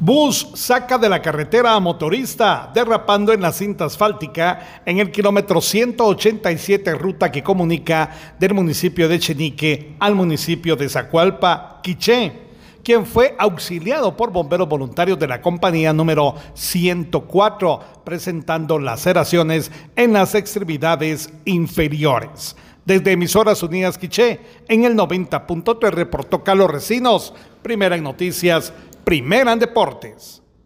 Bus saca de la carretera a motorista, derrapando en la cinta asfáltica en el kilómetro 187 ruta que comunica del municipio de Chenique al municipio de Zacualpa, Quiché, quien fue auxiliado por bomberos voluntarios de la compañía número 104, presentando laceraciones en las extremidades inferiores. Desde Emisoras Unidas Quiché, en el 90.3 reportó Carlos Recinos, primera en noticias, Primera en Deportes.